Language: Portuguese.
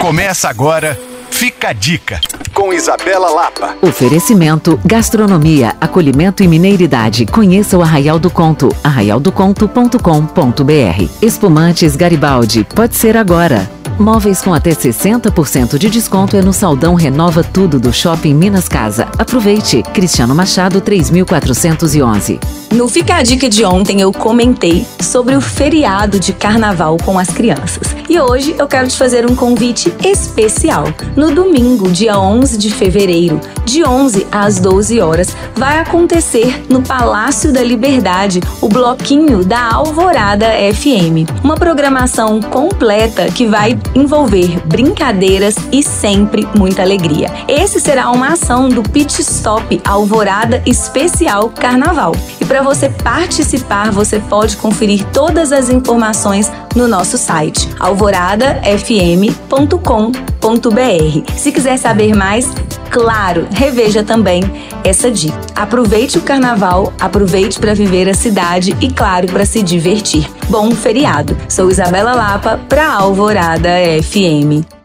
Começa agora, fica a dica, com Isabela Lapa. Oferecimento, gastronomia, acolhimento e mineiridade. Conheça o Arraial do Conto, arraialdoconto.com.br. Espumantes Garibaldi, pode ser agora. Móveis com até 60% de desconto é no Saldão Renova Tudo do Shopping Minas Casa. Aproveite. Cristiano Machado 3411. No Fica a Dica de ontem eu comentei sobre o feriado de carnaval com as crianças. E hoje eu quero te fazer um convite especial. No domingo, dia 11 de fevereiro, de 11 às 12 horas, vai acontecer no Palácio da Liberdade o bloquinho da Alvorada FM. Uma programação completa que vai envolver brincadeiras e sempre muita alegria. Esse será uma ação do Pit Stop Alvorada Especial Carnaval. E para você participar, você pode conferir todas as informações no nosso site alvoradafm.com.br. Se quiser saber mais, claro, reveja também essa dica. Aproveite o carnaval, aproveite para viver a cidade e, claro, para se divertir. Bom feriado. Sou Isabela Lapa para Alvorada FM.